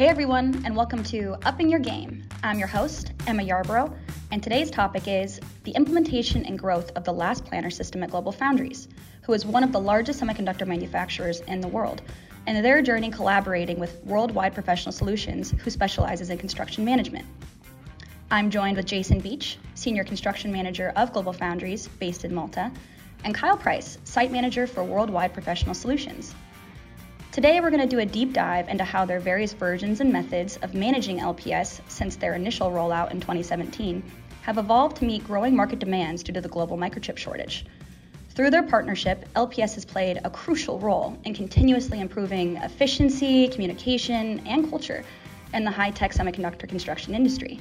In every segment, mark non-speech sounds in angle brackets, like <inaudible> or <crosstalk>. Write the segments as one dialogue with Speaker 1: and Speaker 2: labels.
Speaker 1: Hey everyone, and welcome to Upping Your Game. I'm your host, Emma Yarborough, and today's topic is the implementation and growth of the last planner system at Global Foundries, who is one of the largest semiconductor manufacturers in the world, and their journey collaborating with Worldwide Professional Solutions, who specializes in construction management. I'm joined with Jason Beach, Senior Construction Manager of Global Foundries, based in Malta, and Kyle Price, Site Manager for Worldwide Professional Solutions. Today, we're going to do a deep dive into how their various versions and methods of managing LPS since their initial rollout in 2017 have evolved to meet growing market demands due to the global microchip shortage. Through their partnership, LPS has played a crucial role in continuously improving efficiency, communication, and culture in the high tech semiconductor construction industry.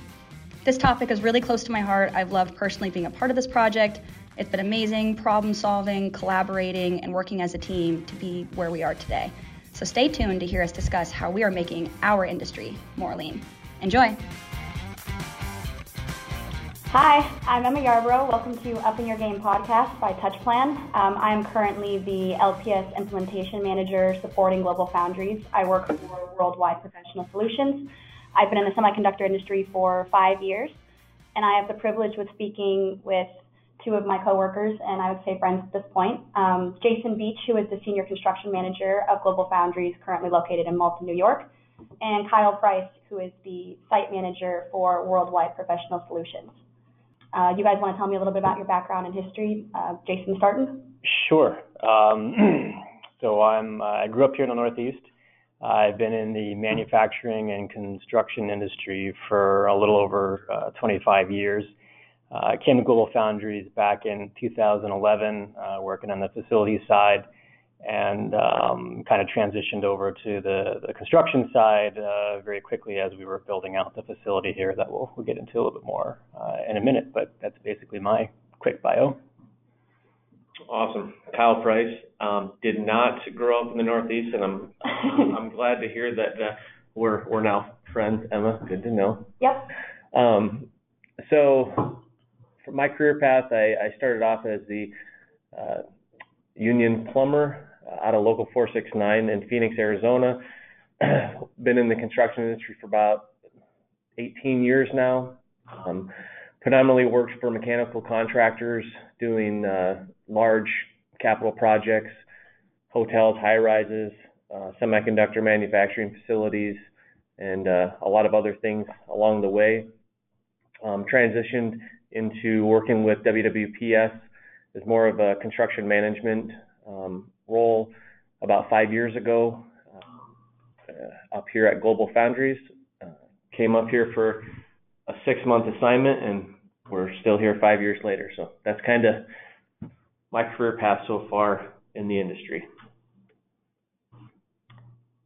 Speaker 1: This topic is really close to my heart. I've loved personally being a part of this project. It's been amazing problem solving, collaborating, and working as a team to be where we are today. So stay tuned to hear us discuss how we are making our industry more lean. Enjoy! Hi, I'm Emma Yarborough. Welcome to Upping Your Game podcast by TouchPlan. Um, I am currently the LPS implementation manager supporting Global Foundries. I work for Worldwide Professional Solutions. I've been in the semiconductor industry for five years, and I have the privilege with speaking with two of my coworkers, and I would say friends at this point. Um, Jason Beach, who is the Senior Construction Manager of Global Foundries, currently located in Malta, New York, and Kyle Price, who is the Site Manager for Worldwide Professional Solutions. Uh, you guys want to tell me a little bit about your background and history? Uh, Jason, starting?
Speaker 2: Sure. Um, <clears throat> so I'm, uh, I grew up here in the Northeast. I've been in the manufacturing and construction industry for a little over uh, 25 years. I uh, came to Global Foundries back in 2011, uh, working on the facility side, and um, kind of transitioned over to the, the construction side uh, very quickly as we were building out the facility here that we'll, we'll get into a little bit more uh, in a minute, but that's basically my quick bio.
Speaker 3: Awesome. Kyle Price. Um, did not grow up in the Northeast, and I'm I'm glad to hear that uh, we're we're now friends. Emma, good to know.
Speaker 1: Yep. Um,
Speaker 3: so for my career path, I, I started off as the uh, union plumber out of Local 469 in Phoenix, Arizona. <clears throat> Been in the construction industry for about 18 years now. Um, predominantly worked for mechanical contractors doing uh, large capital projects, hotels, high rises, uh, semiconductor manufacturing facilities, and uh, a lot of other things along the way. Um, transitioned into working with WWPS as more of a construction management um, role about five years ago uh, up here at Global Foundries. Uh, came up here for a six month assignment and we're still here five years later. So that's kind of my career path so far in the industry.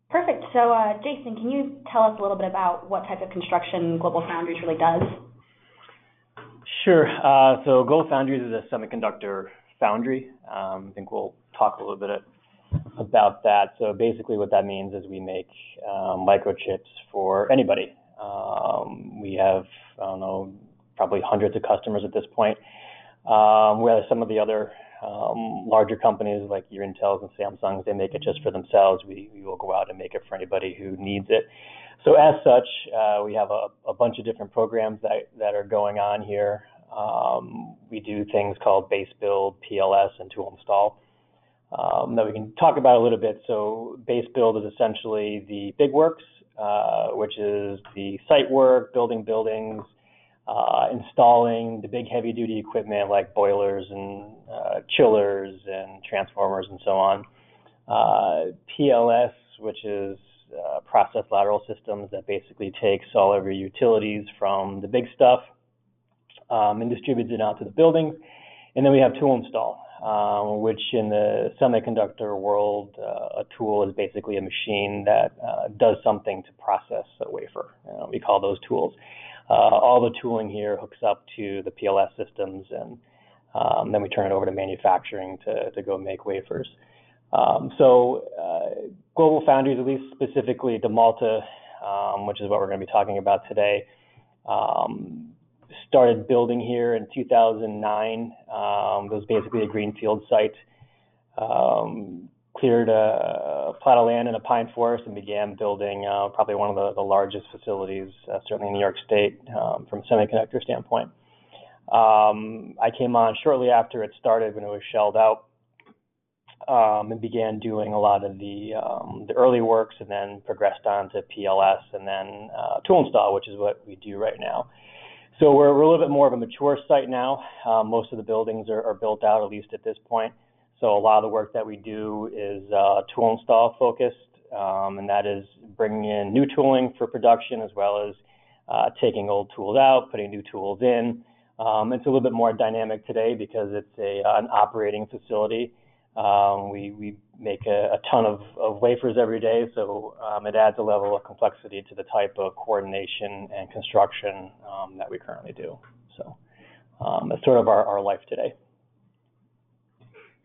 Speaker 1: Perfect. So, uh, Jason, can you tell us a little bit about what type of construction Global Foundries really does?
Speaker 2: Sure. Uh, so Global Foundries is a semiconductor foundry. Um, I think we'll talk a little bit about that. So basically, what that means is we make um, microchips for anybody. Um, we have, I don't know, probably hundreds of customers at this point. Um, whereas some of the other um, larger companies like your Intels and Samsungs, they make it just for themselves. We, we will go out and make it for anybody who needs it. So as such, uh, we have a, a, bunch of different programs that, that are going on here. Um, we do things called base build, PLS, and tool install um, that we can talk about a little bit. So base build is essentially the big works, uh, which is the site work, building buildings, uh, installing the big heavy duty equipment like boilers and uh, chillers and transformers and so on. Uh, PLS, which is uh, process lateral systems that basically takes all of your utilities from the big stuff um, and distributes it out to the buildings. And then we have tool install, um, which in the semiconductor world, uh, a tool is basically a machine that uh, does something to process a wafer. Know, we call those tools. Uh, all the tooling here hooks up to the PLS systems, and um, then we turn it over to manufacturing to, to go make wafers. Um, so uh, Global Foundries, at least specifically to Malta, um, which is what we're going to be talking about today, um, started building here in 2009. Um, it was basically a greenfield site. Um, cleared a plot of land in a pine forest and began building uh, probably one of the, the largest facilities, uh, certainly in New York State, um, from a semiconductor standpoint. Um, I came on shortly after it started when it was shelled out um, and began doing a lot of the um, the early works, and then progressed on to PLS, and then uh, tool install, which is what we do right now. So we're, we're a little bit more of a mature site now. Um, most of the buildings are, are, built out, at least at this point. So a lot of the work that we do is uh, tool install focused, um, and that is bringing in new tooling for production as well as uh, taking old tools out, putting new tools in. Um, it's a little bit more dynamic today because it's a, an operating facility. Um, we, we make a, a ton of, of, wafers every day, so um, it adds a level of complexity to the type of coordination and construction um, that we currently do. So um, that's sort of our, our life today.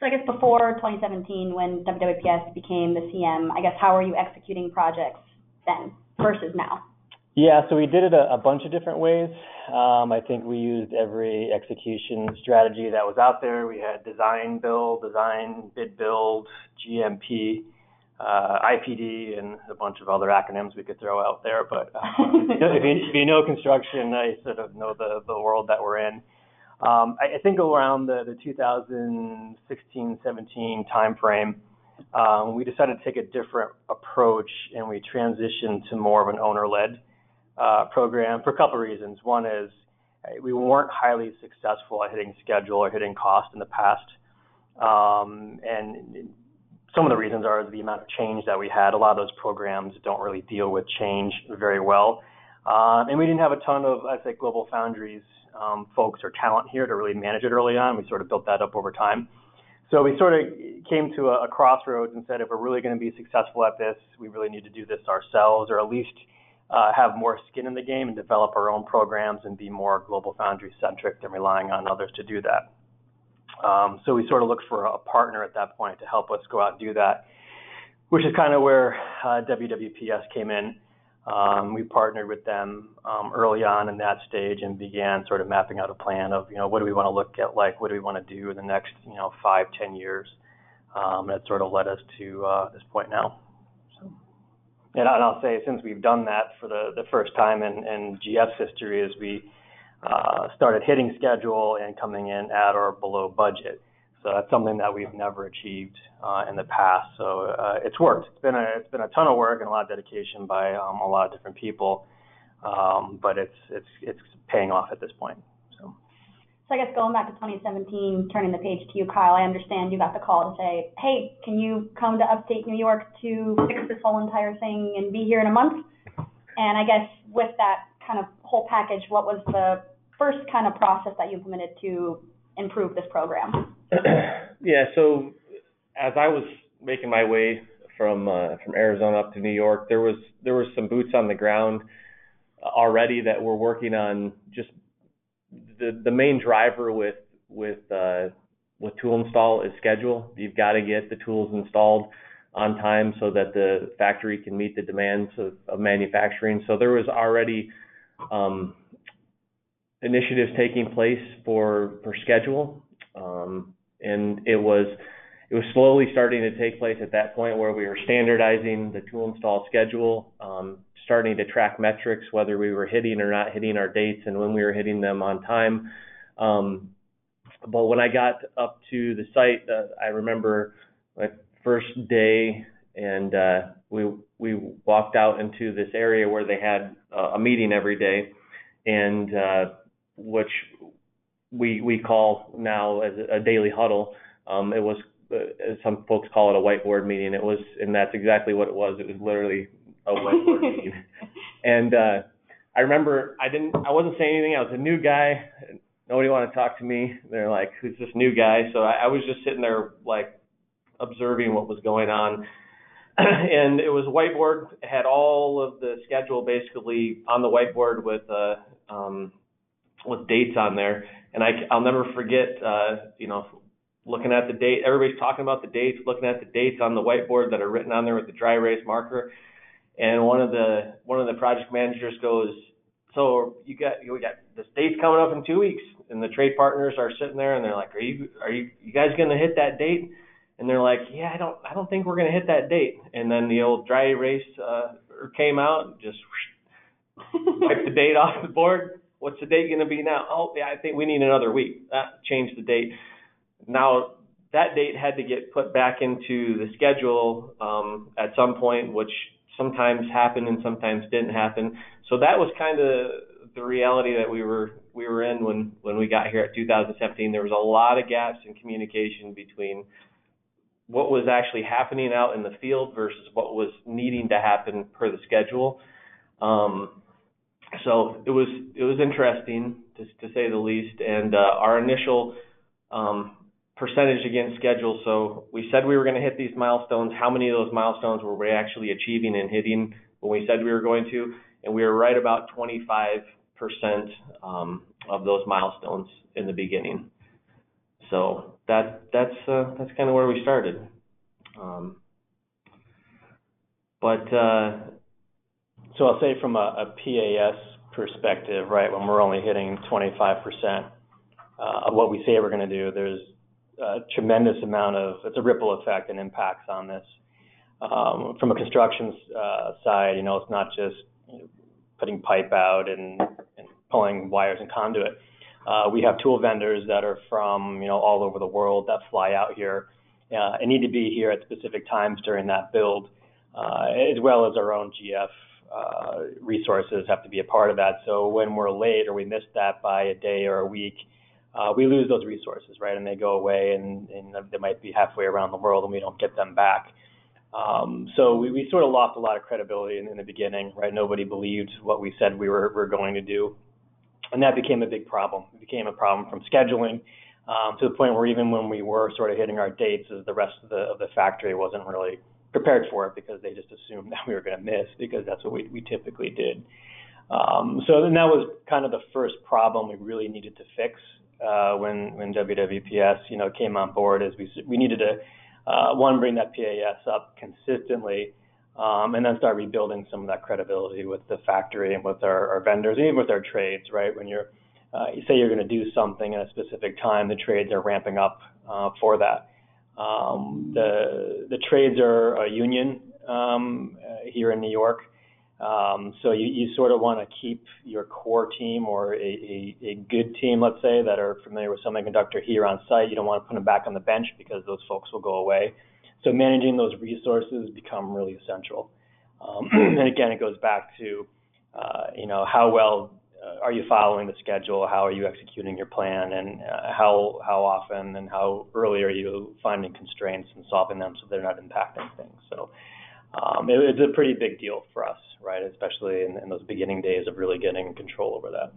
Speaker 1: So I guess before 2017, when WWPS became the CM, I guess how are you executing projects then versus now?
Speaker 2: Yeah, so we did it a, a bunch of different ways. Um, I think we used every execution strategy that was out there. We had design build, design bid build, GMP, uh, IPD, and a bunch of other acronyms we could throw out there. But uh, if, you, if, you, know construction, I sort of know the, the world that we're in. Um, I, I, think around the, the 2016, 17 timeframe, um, we decided to take a different approach and we transitioned to more of an owner-led uh, program for a couple reasons. One is uh, we weren't highly successful at hitting schedule or hitting cost in the past. Um, and some of the reasons are the amount of change that we had. A lot of those programs don't really deal with change very well. Uh, and we didn't have a ton of, I think, Global Foundries um, folks or talent here to really manage it early on. We sort of built that up over time. So we sort of came to a, a crossroads and said, if we're really going to be successful at this, we really need to do this ourselves, or at least uh, have more skin in the game and develop our own programs and be more global foundry centric than relying on others to do that. Um, so we sort of looked for a partner at that point to help us go out and do that, which is kind of where uh, WWPS came in. Um, we partnered with them um, early on in that stage and began sort of mapping out a plan of, you know, what do we want to look at like, what do we want to do in the next, you know, five, ten years. Um, that sort of led us to uh, this point now. And I'll say, since we've done that for the, the first time in, in GF's history, is we uh, started hitting schedule and coming in at or below budget. So that's something that we've never achieved uh, in the past. So uh, it's worked. It's been a it's been a ton of work and a lot of dedication by um, a lot of different people, um, but it's it's it's paying off at this point.
Speaker 1: So I guess going back to 2017, turning the page to you, Kyle, I understand you got the call to say, hey, can you come to upstate New York to fix this whole entire thing and be here in a month? And I guess with that kind of whole package, what was the first kind of process that you implemented to improve this program? <clears throat>
Speaker 3: yeah, so as I was making my way from uh, from Arizona up to New York, there was there was some boots on the ground already that were working on just the the main driver with with uh, with tool install is schedule. You've got to get the tools installed on time so that the factory can meet the demands of, of manufacturing. So there was already um, initiatives taking place for for schedule, um, and it was it was slowly starting to take place at that point where we were standardizing the tool install schedule, um, starting to track metrics, whether we were hitting or not hitting our dates and when we were hitting them on time. Um, but when I got up to the site, uh, I remember my first day, and uh, we we walked out into this area where they had uh, a meeting every day, and uh, which we we call now as a daily huddle. Um, it was uh, some folks call it a whiteboard meeting. It was, and that's exactly what it was. It was literally a whiteboard. <laughs> And uh, I remember I didn't, I wasn't saying anything. I was a new guy. Nobody wanted to talk to me. They're like, "Who's this new guy?" So I, I was just sitting there, like, observing what was going on. <clears throat> and it was a whiteboard. It had all of the schedule basically on the whiteboard with uh, um, with dates on there. And I, I'll never forget, uh, you know, looking at the date. Everybody's talking about the dates, looking at the dates on the whiteboard that are written on there with the dry erase marker. And one of the one of the project managers goes, "So you got you got this date's coming up in two weeks." And the trade partners are sitting there and they're like, "Are you are you you guys to hit that date?" and they're like, yeah, I don't, I don't think we're to hit that date. And then the old dry erase uh, came out, and just <laughs> wiped the date off the board. What's the date to be now? Oh, yeah, I think we need another week. That changed the date. Now that date had to get put back into the schedule um, at some point, which sometimes happened and sometimes didn't happen. So that was kind of the reality that we were we were in when when we got here at 2017. There was a lot of gaps in communication between what was actually happening out in the field versus what was needing to happen per the schedule. Um, so it was it was interesting to, to say the least. And uh, our initial um, percentage against schedule. So we said we were going to hit these milestones. How many of those milestones were we actually achieving and hitting when we said we were going to? And we were right about 25% um, of those milestones in the beginning. So that that's uh, that's kind of where we started. Um, but uh,
Speaker 2: so I'll say from a, a, PAS perspective, right, when we're only hitting 25% uh, of what we say we're going to do, there's a tremendous amount of it's a ripple effect and impacts on this. Um, from a construction uh, side, you know, it's not just you know, putting pipe out and, and, pulling wires and conduit. Uh, we have tool vendors that are from you know all over the world that fly out here uh, and need to be here at specific times during that build, uh, as well as our own GF uh, resources have to be a part of that. So when we're late or we miss that by a day or a week, uh, we lose those resources, right? And they go away, and, and they might be halfway around the world, and we don't get them back. Um, so we, we sort of lost a lot of credibility in, in the beginning, right? Nobody believed what we said we were, were going to do, and that became a big problem. It became a problem from scheduling um, to the point where even when we were sort of hitting our dates, as the rest of the of the factory wasn't really prepared for it because they just assumed <laughs> that we were going to miss because that's what we, we typically did. Um, so then that was kind of the first problem we really needed to fix uh, when when WWPS you know came on board is we we needed to uh, one bring that PAS up consistently um, and then start rebuilding some of that credibility with the factory and with our, our vendors even with our trades right? When you're uh, you say you're going to do something at a specific time the trades are ramping up uh, for that. Um, the the trades are a union um, uh, here in New York um, so you, you sort of want to keep your core team or a, a, a, good team, let's say, that are familiar with semiconductor here on site. You don't want to put them back on the bench because those folks will go away. So managing those resources become really essential. Um, <clears throat> and again, it goes back to, uh, you know, how well uh, are you following the schedule? How are you executing your plan? And uh, how how often and how early are you finding constraints and solving them so they're not impacting things? So um, it, it's a pretty big deal for us right? Especially in, in those beginning days of really getting control over that.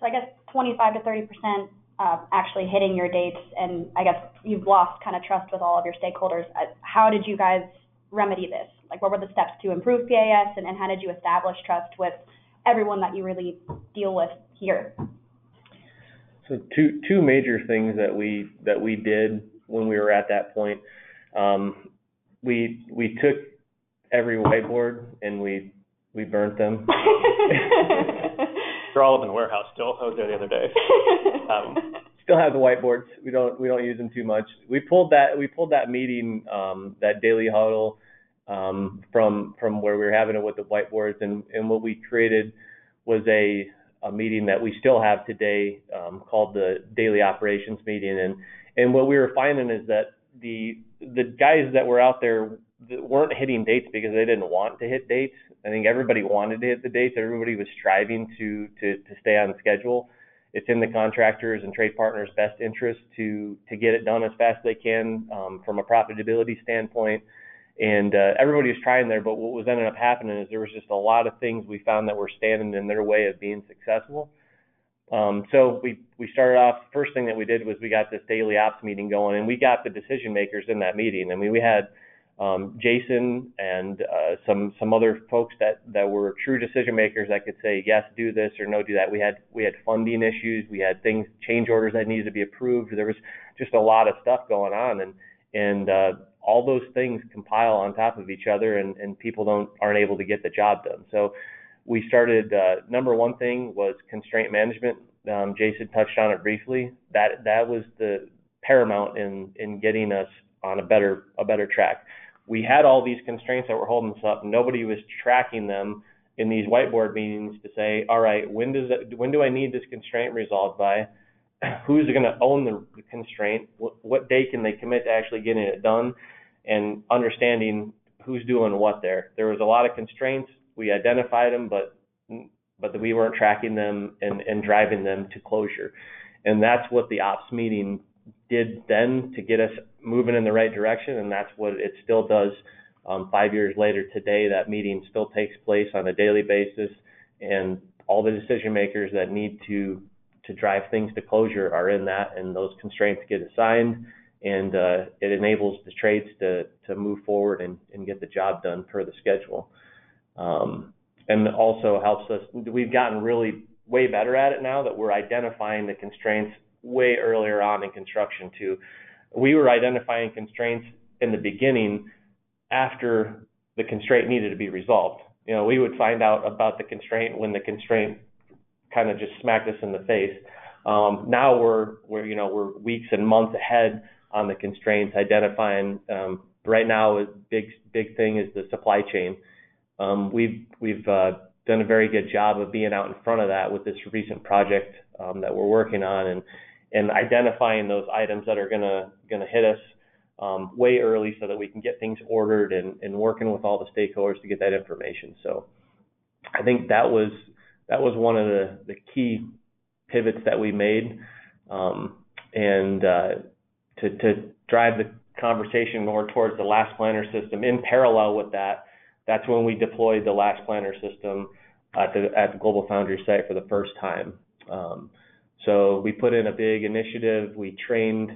Speaker 1: So I guess 25 to 30 percent uh, actually hitting your dates, and I guess you've lost kind of trust with all of your stakeholders. Uh, how did you guys remedy this? Like, what were the steps to improve PAS, and, and how did you establish trust with everyone that you really deal with here?
Speaker 3: So two two major things that we that we did when we were at that point. Um, we we took every whiteboard and we we burnt them. <laughs>
Speaker 2: They're all up in the warehouse still. I was there the other day. Um, <laughs>
Speaker 3: still have the whiteboards. We don't we don't use them too much. We pulled that we pulled that meeting um, that daily huddle um, from from where we were having it with the whiteboards and and what we created was a a meeting that we still have today um, called the daily operations meeting and and what we were finding is that the the guys that were out there that weren't hitting dates because they didn't want to hit dates. I think everybody wanted to hit the dates. Everybody was striving to to to stay on schedule. It's in the contractors and trade partners' best interest to to get it done as fast as they can um, from a profitability standpoint. And uh, everybody was trying there, but what was ended up happening is there was just a lot of things we found that were standing in their way of being successful. Um, so we we started off. First thing that we did was we got this daily ops meeting going, and we got the decision makers in that meeting. I mean, we had um, Jason and uh, some some other folks that that were true decision makers that could say yes, do this or no, do that. We had we had funding issues, we had things change orders that needed to be approved. There was just a lot of stuff going on, and and uh, all those things compile on top of each other, and and people don't aren't able to get the job done. So we started. Uh, number one thing was constraint management. Um, Jason touched on it briefly. That that was the paramount in in getting us on a better a better track. We had all these constraints that were holding us up. Nobody was tracking them in these whiteboard meetings to say, all right, when does it, when do I need this constraint resolved by? <clears throat> Who's going to own the, constraint? What, what day can they commit to actually getting it done? And understanding who's doing what there. There was a lot of constraints. We identified them, but but we weren't tracking them and, and driving them to closure. And that's what the ops meeting did then to get us moving in the right direction, and that's what it still does um, five years later today. That meeting still takes place on a daily basis, and all the decision makers that need to to drive things to closure are in that, and those constraints get assigned, and uh, it enables the trades to to move forward and, and get the job done per the schedule. Um, and also helps us. We've gotten really way better at it now that we're identifying the constraints way earlier on in construction too. We were identifying constraints in the beginning after the constraint needed to be resolved. You know, we would find out about the constraint when the constraint kind of just smacked us in the face. Um, now we're we're you know we're weeks and months ahead on the constraints, identifying. Um, right now, a big big thing is the supply chain. Um, we've we've uh, done a very good job of being out in front of that with this recent project um, that we're working on and and identifying those items that are gonna gonna hit us um, way early so that we can get things ordered and, and working with all the stakeholders to get that information. So I think that was that was one of the, the key pivots that we made um, and uh, to, to drive the conversation more towards the last planner system in parallel with that that's when we deployed the last planner system at the, at the Global Foundry site for the first time. Um, so we put in a big initiative. We trained,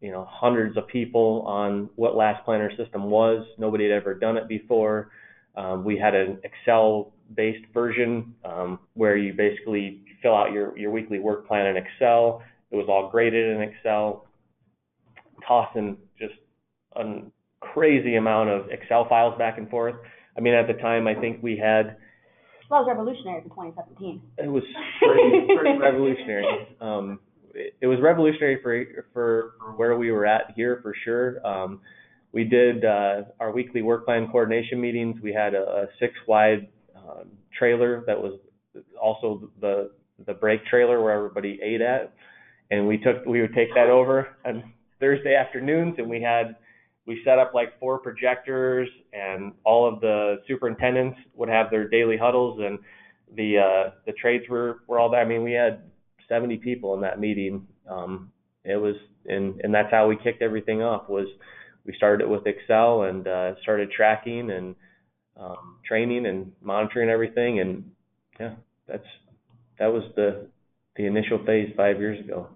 Speaker 3: you know, hundreds of people on what last planner system was. Nobody had ever done it before. Um, we had an Excel-based version um, where you basically fill out your, your weekly work plan in Excel. It was all graded in Excel, tossing just a crazy amount of Excel files back and forth. I mean, at the time, I think we had.
Speaker 1: Well, it was revolutionary for 2017.
Speaker 3: It was pretty, pretty <laughs> revolutionary. Um, it, it was revolutionary for, for for where we were at here for sure. Um, we did uh, our weekly work plan coordination meetings. We had a, a six wide um, trailer that was also the the break trailer where everybody ate at, and we took we would take that over on Thursday afternoons, and we had we set up like four projectors and all of the superintendents would have their daily huddles and the uh, the trades were, were all there. I mean, we had 70 people in that meeting. Um, it was and and that's how we kicked everything off was we started it with Excel and uh, started tracking and um, training and monitoring everything and yeah, that's that was the the initial phase five years ago.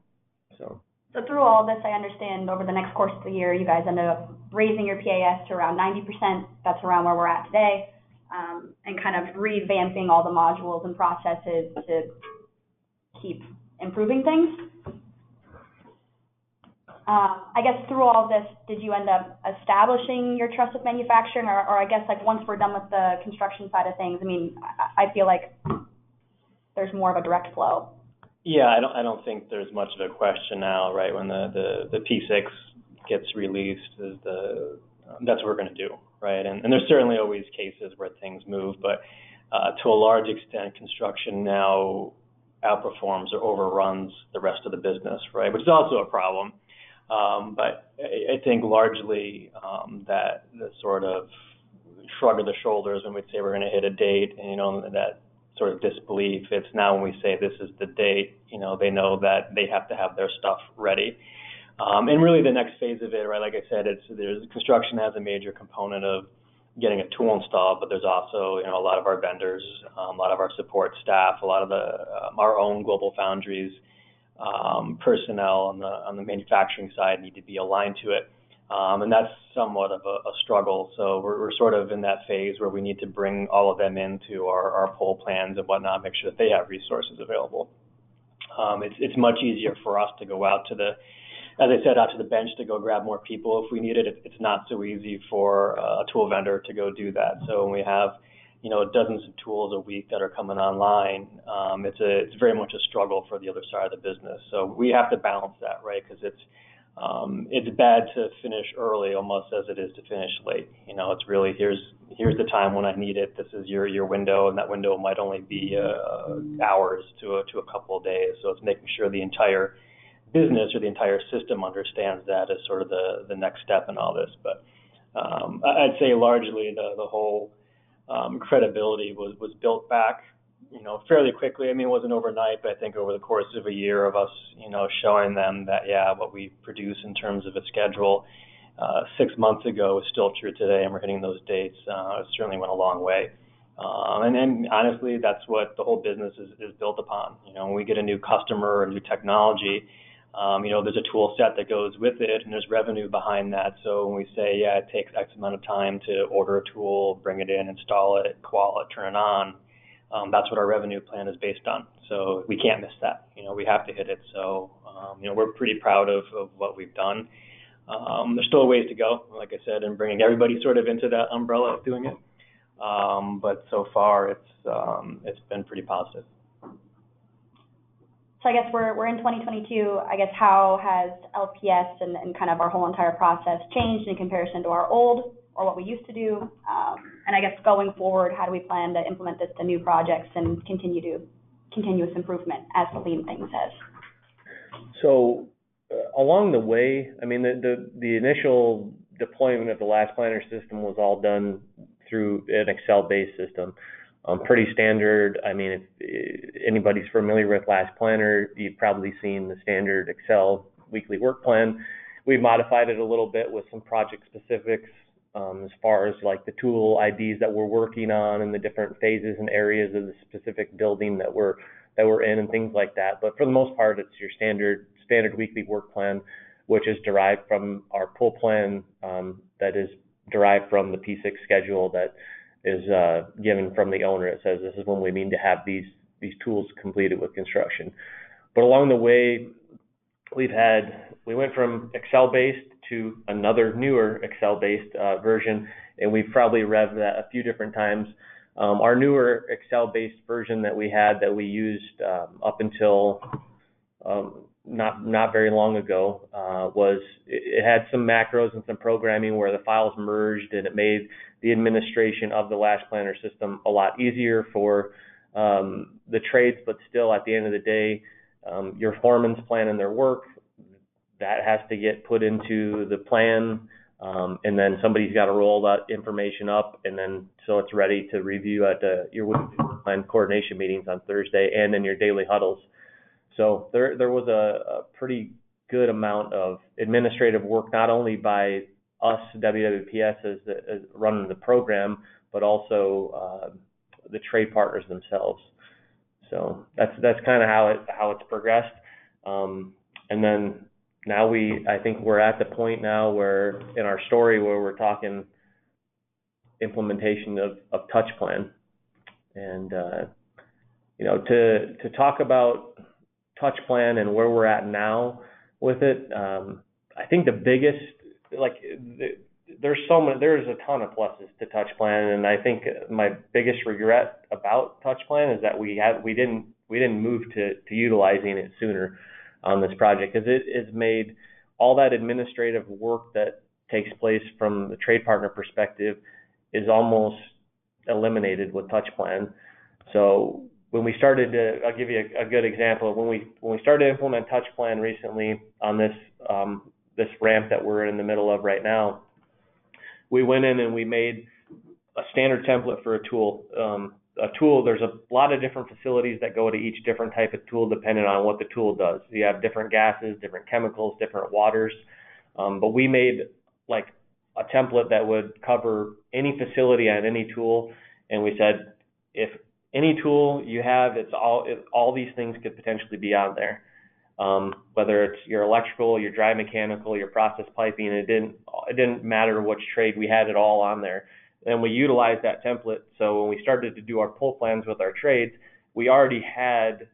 Speaker 1: So. Through all this, I understand over the next course of the year, you guys ended up raising your PAS to around 90%. That's around where we're at today, um, and kind of revamping all the modules and processes to keep improving things. Um, I guess through all this, did you end up establishing your trust with manufacturing, or, or I guess like once we're done with the construction side of things, I mean, I, I feel like there's more of a direct flow.
Speaker 2: Yeah, I don't, I don't think there's much of a question now, right? When the, the, the P6 gets released, is the, that's what we're going to do, right? And, and there's certainly always cases where things move, but uh, to a large extent, construction now outperforms or overruns the rest of the business, right? Which is also a problem. Um, but I, I think largely um, that the sort of shrug of the shoulders when we say we're going to hit a date, and you know that sort of disbelief. It's now when we say this is the date, you know, they know that they have to have their stuff ready. Um, and really, the next phase of it, right? Like I said, it's there's construction has a major component of getting a tool installed, but there's also you know a lot of our vendors, um, a lot of our support staff, a lot of the um, our own global foundries um, personnel on the on the manufacturing side need to be aligned to it. Um, and that's somewhat of a, a struggle. So we're, we're, sort of in that phase where we need to bring all of them into our, our pull plans and whatnot, make sure that they have resources available. Um, it's, it's much easier for us to go out to the, as I said, out to the bench to go grab more people if we need it. it it's not so easy for a tool vendor to go do that. So when we have, you know, dozens of tools a week that are coming online, um, it's a, it's very much a struggle for the other side of the business. So we have to balance that, right? Because it's, um, it's bad to finish early almost as it is to finish late. You know, it's really here's here's the time when I need it. This is your your window, and that window might only be uh, hours to a, to a couple of days. So it's making sure the entire business or the entire system understands that as sort of the the next step in all this. But um, I'd say largely the the whole um, credibility was was built back you know, fairly quickly. I mean, it wasn't overnight, but I think over the course of a year of us, you know, showing them that, yeah, what we produce in terms of a schedule uh, six months ago is still true today, and we're hitting those dates. Uh, certainly went a long way. Um, and then honestly, that's what the whole business is, is built upon. You know, when we get a new customer or new technology, um, you know, there's a tool set that goes with it, and there's revenue behind that. So when we say, yeah, it takes X amount of time to order a tool, bring it in, install it, qual it, turn it on, um, that's what our revenue plan is based on. So we can't miss that. You know, we have to hit it. So, um, you know, we're pretty proud of, of what we've done. Um, there's still ways to go, like I said, and bringing everybody sort of into that umbrella of doing it. Um, but so far, it's um, it's been pretty positive.
Speaker 1: So I guess we're we're in 2022. I guess how has LPS and, and kind of our whole entire process changed in comparison to our old or what we used to do? Um, and I guess going forward, how do we plan to implement this to new projects and continue to continuous improvement, as the lean thing says?
Speaker 3: So uh, along the way, I mean, the, the, the initial deployment of the last planner system was all done through an Excel-based system. Um, pretty standard. I mean, if anybody's familiar with Last Planner, you've probably seen the standard Excel weekly work plan. We modified it a little bit with some project specifics um, as far as like the tool IDs that we're working on and the different phases and areas of the specific building that we're that we're in and things like that. But for the most part, it's your standard standard weekly work plan, which is derived from our pull plan um, that is derived from the P6 schedule that is uh, given from the owner. It says this is when we mean to have these these tools completed with construction. But along the way, we've had we went from Excel based to another newer Excel-based uh, version, and we've probably revved that a few different times. Um, our newer Excel-based version that we had that we used um, up until um, not not very long ago uh, was it, it, had some macros and some programming where the files merged, and it made the administration of the last planner system a lot easier for um, the trades. But still, at the end of the day, um, your foreman's planning their work that has to get put into the plan, um, and then somebody's got to roll that information up, and then so it's ready to review at your plan coordination meetings on Thursday and in your daily huddles. So there there was a, a pretty good amount of administrative work, not only by us WWPS as, the, as running the program, but also uh, the trade partners themselves. So that's that's kind of how it how it's progressed. Um, and then now we I think we're at the point now where in our story where we're talking implementation of, of touch plan. And uh, you know to to talk about TouchPlan and where we're at now with it um, I think the biggest like the, there's so many there's a ton of pluses to TouchPlan. And I think my biggest regret about TouchPlan is that we had we didn't we didn't move to to utilizing it sooner on this project because it has made all that administrative work that takes place from the trade partner perspective is almost eliminated with TouchPlan. So when we started to, I'll give you a, a, good example. When we when we started to implement TouchPlan recently on this um, this ramp that we're in the middle of right now, we went in and we made a standard template for a tool. Um, a tool, there's a lot of different facilities that go to each different type of tool depending on what the tool does. You have different gases, different chemicals, different waters. Um, but we made like a template that would cover any facility on any tool, and we said if any tool you have, it's all it, all these things could potentially be on there. Um, whether it's your electrical, your dry mechanical, your process piping, it didn't it didn't matter which trade, we had it all on there and we utilized that template. So when we started to do our pull plans with our trades, we already had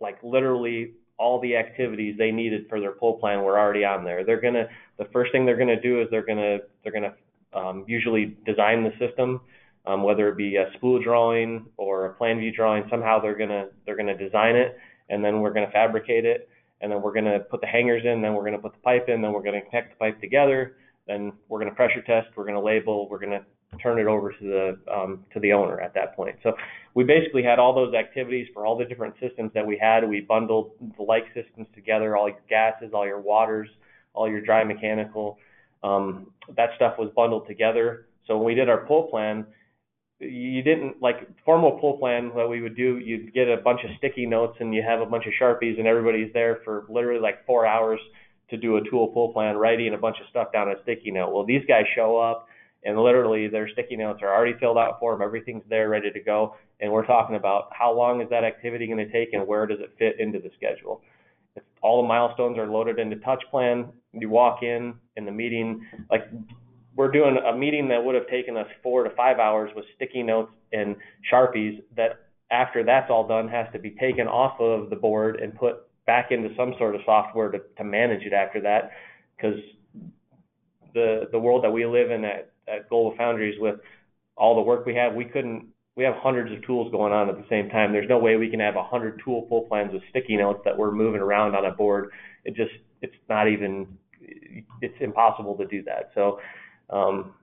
Speaker 3: like literally all the activities they needed for their pull plan were already on there. They're gonna the first thing they're gonna do is they're gonna they're gonna um, usually design the system, um, whether it be a spool drawing or a plan view drawing. Somehow they're gonna they're gonna design it, and then we're gonna fabricate it, and then we're to put the hangers in, then we're to put the pipe in, then we're to connect the pipe together, then we're to pressure test, we're to label, we're to turn it over to the um, to the owner at that point. So we basically had all those activities for all the different systems that we had. We bundled the like systems together, all your gases, all your waters, all your dry mechanical. Um, that stuff was bundled together. So when we did our pull plan, you didn't like formal pull plan that we would do you'd get a bunch of sticky notes and you have a bunch of sharpies and everybody's there for literally like four hours to do a tool pull plan writing a bunch of stuff down a sticky note well these guys show up and literally their sticky notes are already filled out for them everything's there ready to go. And we're talking about how long is that activity going to take and where does it fit into the schedule. All the milestones are loaded into TouchPlan you walk in in the meeting like we're doing a meeting that would have taken us four to five hours with sticky notes and sharpies that after that's all done has to be taken off of the board and put back into some sort of software to, to manage it after that. Because the the world that we live in at, at Global Foundries with all the work we have we couldn't we have hundreds of tools going on at the same time there's no way we can have a hundred tool pull plans with sticky notes that we're moving around on a board it just it's not even it's impossible to do that so um,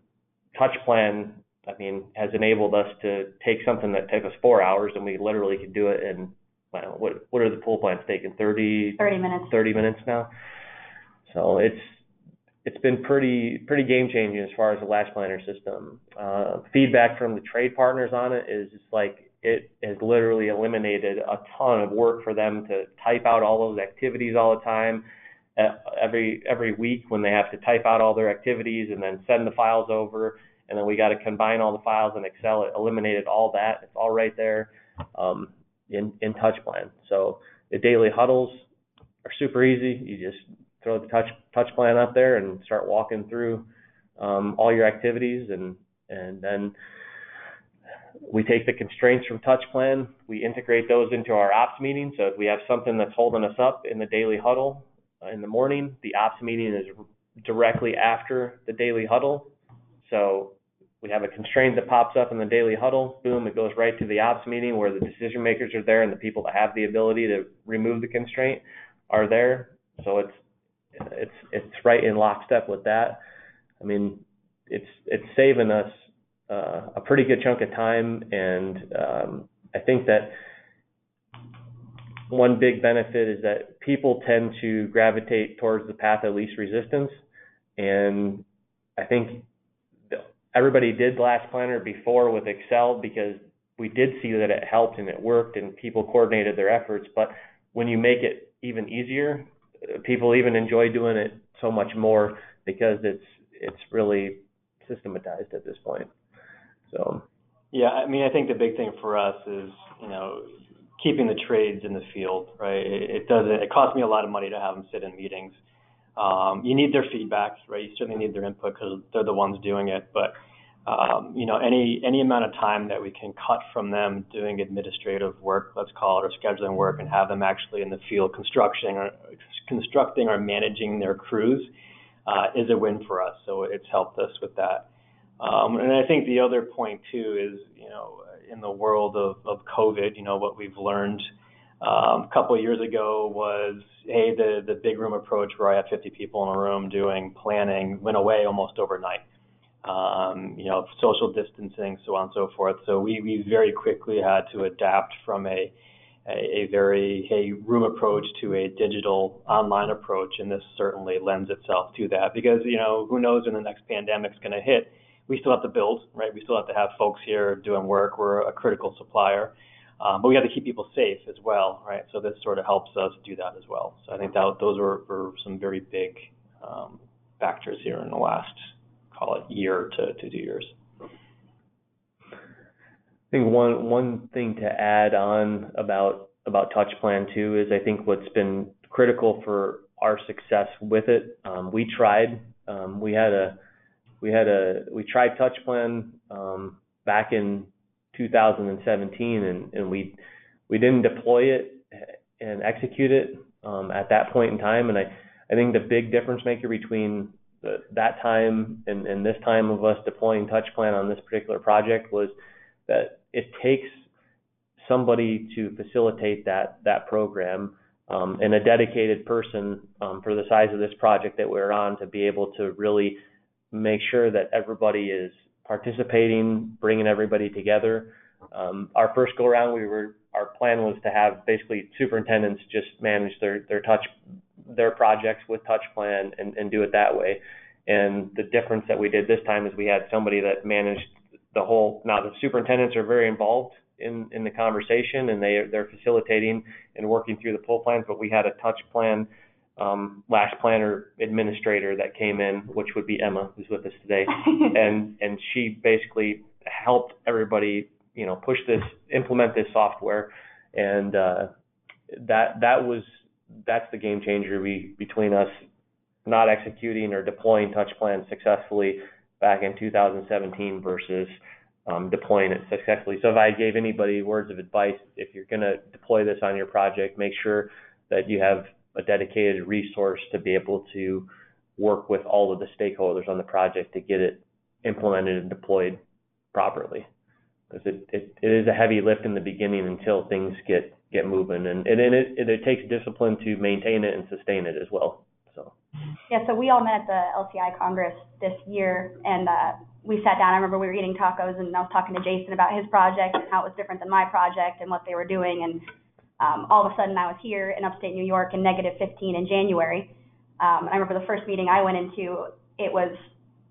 Speaker 3: TouchPlan, I mean, has enabled us to take something that took us four hours and we literally could do it in, well, what, what are the pull plans taking? 30,
Speaker 1: 30 minutes.
Speaker 3: 30 minutes now. So it's, it's been pretty pretty game changing as far as the last planner system. Uh, feedback from the trade partners on it is it's like it has literally eliminated a ton of work for them to type out all those activities all the time every every week when they have to type out all their activities and then send the files over and then we got to combine all the files in Excel. It eliminated all that. It's all right there um, in in TouchPlan. So the daily huddles are super easy. You just throw the touch TouchPlan up there and start walking through um, all your activities and and then we take the constraints from touch plan we integrate those into our ops meeting. So if we have something that's holding us up in the daily huddle, uh, in the morning. The ops meeting is directly after the daily huddle. So we have a constraint that pops up in the daily huddle. Boom, it goes right to the ops meeting where the decision makers are there and the people that have the ability to remove the constraint are there. So it's it's it's right in lockstep with that. I mean, it's it's saving us uh, a pretty good chunk of time, and um, I think that one big benefit is that people tend to gravitate towards the path of least resistance. And I think everybody did Last Planner before with Excel because we did see that it helped and it worked and people coordinated their efforts. But when you make it even easier, people even enjoy doing it so much more because it's it's really systematized at this point. So
Speaker 2: yeah, I mean, I think the big thing for us is, you know, keeping the trades in the field, right? It, it doesn't. It costs me a lot of money to have them sit in meetings. Um, you need their feedback, right? You certainly need their input because they're the ones doing it. But um, you know, any any amount of time that we can cut from them doing administrative work, let's call it, or scheduling work, and have them actually in the field constructing or constructing or managing their crews uh, is a win for us. So it's helped us with that. Um, and I think the other point too is, you know, in the world of, of COVID, you know, what we've learned um, a couple of years ago was, hey, the, the big room approach where I have 50 people in a room doing planning went away almost overnight. Um, you know, social distancing, so on and so forth. So we, we very quickly had to adapt from a, a, a very hey room approach to a digital online approach, and this certainly lends itself to that because you know who knows when the next pandemic's going to hit we still have to build, right? We still have to have folks here doing work. We're a critical supplier, um, but we have to keep people safe as well, right? So this sort of helps us do that as well. So I think that those were, were some very big um, factors here in the last, call it year to, two years.
Speaker 3: I think one one thing to add on about about TouchPlan too is I think what's been critical for our success with it. Um, we tried. Um, we had a we had a we tried TouchPlan um, back in 2017, and, and we we didn't deploy it and execute it at that point in time. And I think the big difference maker between the, that time and, and this time of us deploying TouchPlan on this particular project was that it takes somebody to facilitate that that program um, and a dedicated person um, for the size of this project that we're on to be able to really make sure that everybody is participating, bringing everybody together. Um, our first go around, we were our plan was to have basically superintendents just manage their their touch their projects with TouchPlan and, and do it that way. And the difference that we did this time is we had somebody that managed the whole. Now the superintendents are very involved in in the conversation and they they're facilitating and working through the pull plans, but we had a touch plan um, last planner administrator that came in, which would be Emma, who's with us today, <laughs> and and she basically helped everybody, you know, push this, implement this software, and uh, that that was that's the game changer we, between us not executing or deploying TouchPlans successfully back in 2017 versus um, deploying it successfully. So if I gave anybody words of advice, if you're going to deploy this on your project, make sure that you have a dedicated resource to be able to work with all of the stakeholders on the project to get it implemented and deployed properly. Because it, it, it is a heavy lift in the beginning until things get, get moving. And, and it, it, it takes discipline to maintain it and sustain it as well. So.
Speaker 1: Yeah, so we all met at the LCI Congress this year, and uh, we sat down. I remember we were eating tacos, and I was talking to Jason about his project and how it was different than my project and what they were doing. And um, all of a sudden I was here in upstate New York in negative 15 in January. Um, I remember the first meeting I went into, it was,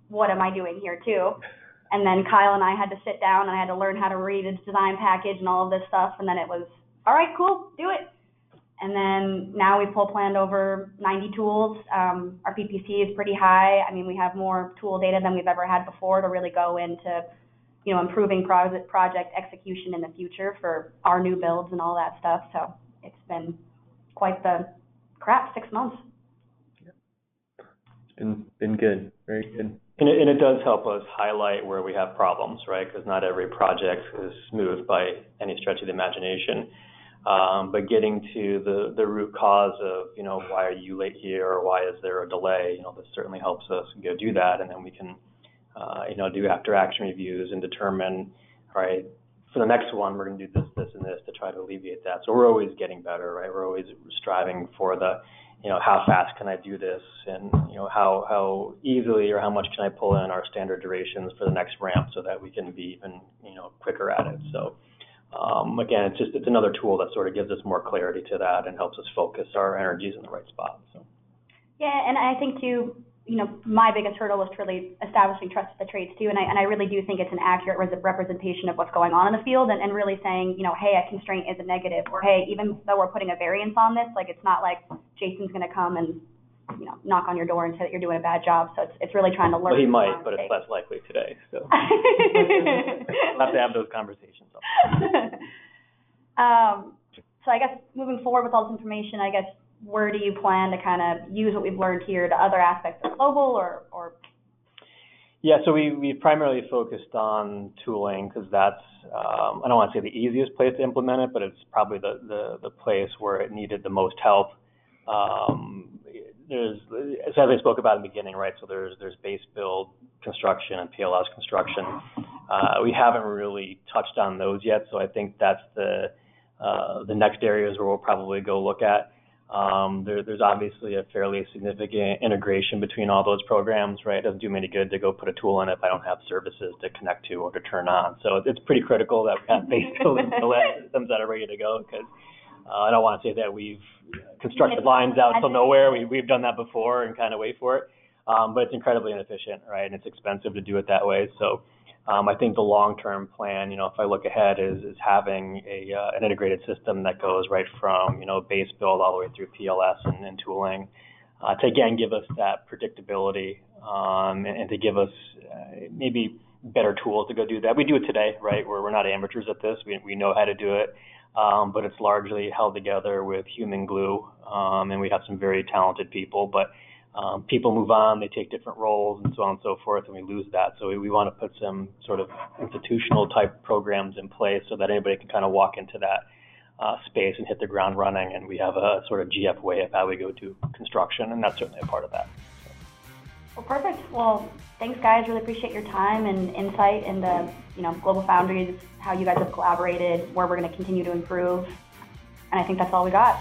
Speaker 1: what am I doing here too? And then Kyle and I had to sit down and I had to learn how to read a design package and all of this stuff. And then it was, all right, cool, do it. And then now we pull planned over 90 tools. Um, our PPC is pretty high. I mean, we have more tool data than we've ever had before to really go into you know, improving project project execution in the future for our new builds and all that stuff. So it's been quite the crap six months. Yeah.
Speaker 3: It's been been good, very good.
Speaker 2: And it, does help us highlight where we have problems, right? Because not every project is smooth by any stretch of the imagination. Um, but getting to the, root cause of, you know, why are you late here or why is there a delay, you know, this certainly helps us go do that. And then we can uh, you know, do after action reviews and determine, right, for the next one, we're going to do this, this, and this to try to alleviate that. So we're always getting better, right? We're always striving for the, you know, how fast can I do this, and you know, how how easily or how much can I pull in our standard durations for the next ramp so that we can be even, you know, quicker at it. So. Um, again, it's just it's another tool that sort of gives us more clarity to that and helps us focus our energies in the right spot. So.
Speaker 1: Yeah, and I think too, you know, my biggest hurdle was really establishing trust with the trades too. And I, and I really do think it's an accurate representation of what's going on in the field and, and really saying, you know, hey, a constraint is a negative or hey, even though we're putting a variance on this, like it's not like Jason's going to come and, you know, knock on your door and say that you're doing a bad job. So it's, it's really trying to learn.
Speaker 2: Well, he might, but it's less likely today. So <laughs> we'll have to have those conversations. <laughs>
Speaker 1: um, so I guess moving forward with all this information, I guess where do you plan to kind of use what we've learned here to other aspects of global or, or
Speaker 2: yeah, so we, we primarily focused on tooling because that's, um, I don't want to say the easiest place to implement it, but it's probably the, the, the place where it needed the most help. Um, there's, as I spoke about in the beginning, right, so there's, there's base build construction and PLS construction. Uh, we haven't really touched on those yet, so I think that's the, uh, the next areas where we'll probably go look at. Um, there, there's obviously a fairly significant integration between all those programs, right? It doesn't do me any good to go put a tool in if I don't have services to connect to or to turn on. So it's pretty critical that we have base <laughs> systems that are ready to go because uh, I don't want to say that we've constructed lines out to nowhere. We, we've done that before and kind of wait for it. Um, but it's incredibly inefficient, right? And it's expensive to do it that way. So um, I think the long-term plan, you know, if I look ahead, is is having a uh, an integrated system that goes right from you know base build all the way through PLS and, and tooling uh, to again give us that predictability um, and, and, to give us uh, maybe better tools to go do that. We do it today, right? We're we're not amateurs at this. We we know how to do it, um, but it's largely held together with human glue, um, and we have some very talented people, but um, people move on, they take different roles, and so on and so forth, and we lose that. So we, we want to put some sort of institutional type programs in place so that anybody can kind of walk into that uh, space and hit the ground running. And we have a sort of GF way of how we go to construction, and that's certainly a part of that.
Speaker 1: Well, perfect. Well, thanks, guys. Really appreciate your time and insight into you know GlobalFoundries, how you guys have collaborated, where we're going to continue to improve, and I think that's all we got.